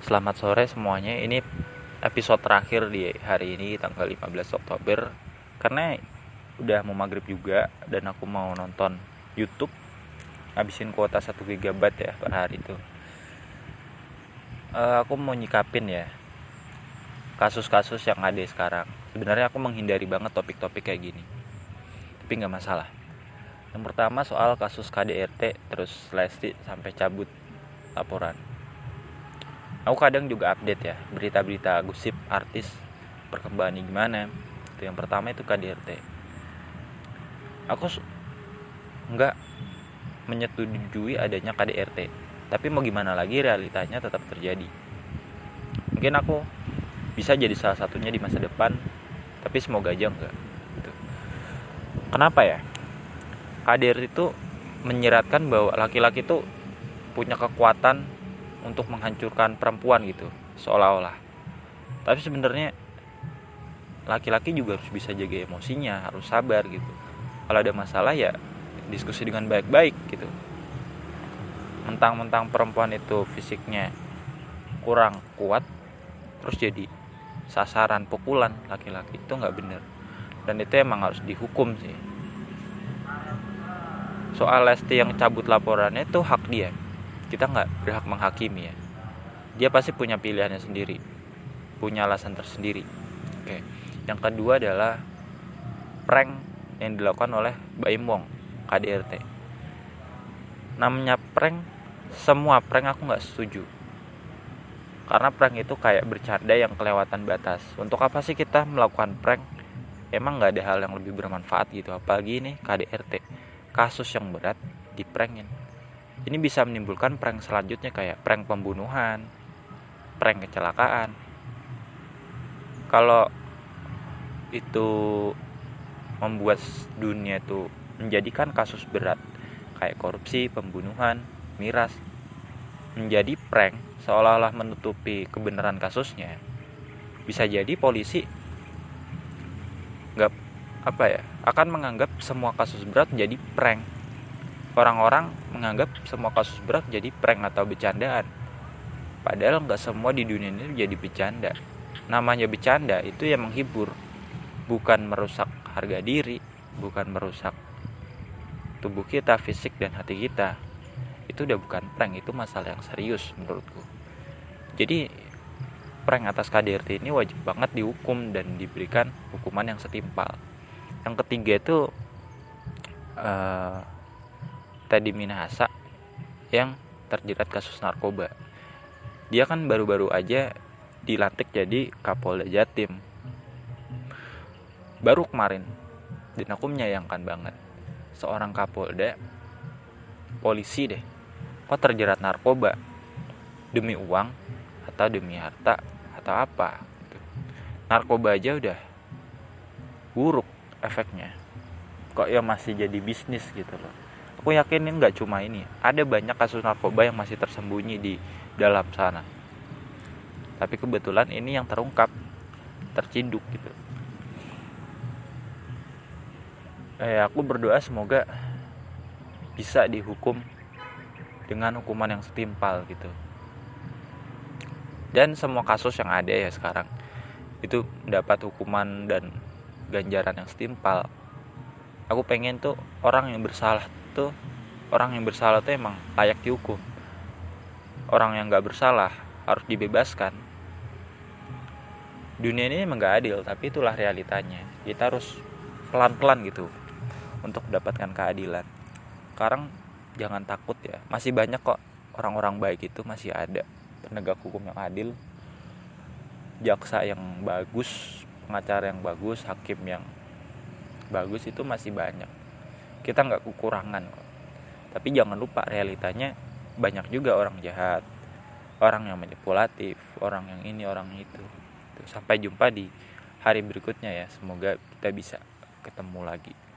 Selamat sore semuanya. Ini episode terakhir di hari ini tanggal 15 Oktober. Karena udah mau maghrib juga dan aku mau nonton YouTube habisin kuota 1 GB ya per hari itu. Uh, aku mau nyikapin ya kasus-kasus yang ada sekarang. Sebenarnya aku menghindari banget topik-topik kayak gini. Tapi nggak masalah. Yang pertama soal kasus KDRT terus Lesti sampai cabut laporan aku kadang juga update ya berita-berita gosip artis perkembangan gimana. Itu yang pertama itu KDRT aku nggak menyetujui adanya KDRT tapi mau gimana lagi realitanya tetap terjadi. Mungkin aku bisa jadi salah satunya di masa depan tapi semoga aja enggak gitu. kenapa ya? KDRT itu menyeratkan bahwa laki-laki itu punya kekuatan untuk menghancurkan perempuan gitu seolah-olah. Tapi sebenarnya laki-laki juga harus bisa jaga emosinya harus sabar gitu. Kalau ada masalah ya diskusi dengan baik-baik gitu. Mentang-mentang perempuan itu fisiknya kurang kuat terus jadi sasaran pukulan laki-laki itu nggak bener. Dan itu emang harus dihukum sih. Soal Lesti yang cabut laporannya itu hak dia kita nggak berhak menghakimi ya. Dia pasti punya pilihannya sendiri punya alasan tersendiri. Oke yang kedua adalah prank yang dilakukan oleh Baim Wong KDRT namanya prank semua prank aku nggak setuju. Karena prank itu kayak bercanda yang kelewatan batas. Untuk apa sih kita melakukan prank? Emang nggak ada hal yang lebih bermanfaat gitu. Apalagi ini KDRT kasus yang berat di prankin ini bisa menimbulkan prank selanjutnya kayak prank pembunuhan prank kecelakaan. Kalau itu membuat dunia itu menjadikan kasus berat kayak korupsi, pembunuhan, miras menjadi prank seolah-olah menutupi kebenaran kasusnya bisa jadi polisi nggak apa ya akan menganggap semua kasus berat menjadi prank orang-orang menganggap semua kasus berat jadi prank atau bercandaan. Padahal nggak semua di dunia ini jadi bercanda. Namanya bercanda itu yang menghibur bukan merusak harga diri bukan merusak tubuh kita fisik dan hati kita. Itu udah bukan prank itu masalah yang serius menurutku. Jadi prank atas KDRT ini wajib banget dihukum dan diberikan hukuman yang setimpal. Yang ketiga itu uh, Teddy Minahasa yang terjerat kasus narkoba. Dia kan baru-baru aja dilantik jadi Kapolda Jatim. Baru kemarin. Dan aku menyayangkan banget. Seorang Kapolda polisi deh. Kok terjerat narkoba? Demi uang atau demi harta atau apa? Narkoba aja udah buruk efeknya. Kok ya masih jadi bisnis gitu loh aku yakin ini nggak cuma ini ada banyak kasus narkoba yang masih tersembunyi di dalam sana. Tapi kebetulan ini yang terungkap terciduk gitu. Eh aku berdoa semoga bisa dihukum dengan hukuman yang setimpal gitu. Dan semua kasus yang ada ya sekarang itu mendapat hukuman dan ganjaran yang setimpal aku pengen tuh orang yang bersalah tuh orang yang bersalah tuh emang layak dihukum. Orang yang nggak bersalah harus dibebaskan. Dunia ini emang gak adil tapi itulah realitanya. Kita harus pelan-pelan gitu untuk mendapatkan keadilan. Sekarang jangan takut ya masih banyak kok orang-orang baik itu masih ada. Penegak hukum yang adil jaksa yang bagus pengacara yang bagus hakim yang bagus itu masih banyak. Kita nggak kekurangan kok. Tapi jangan lupa realitanya banyak juga orang jahat orang yang manipulatif orang yang ini orang itu. Sampai jumpa di hari berikutnya ya. Semoga kita bisa ketemu lagi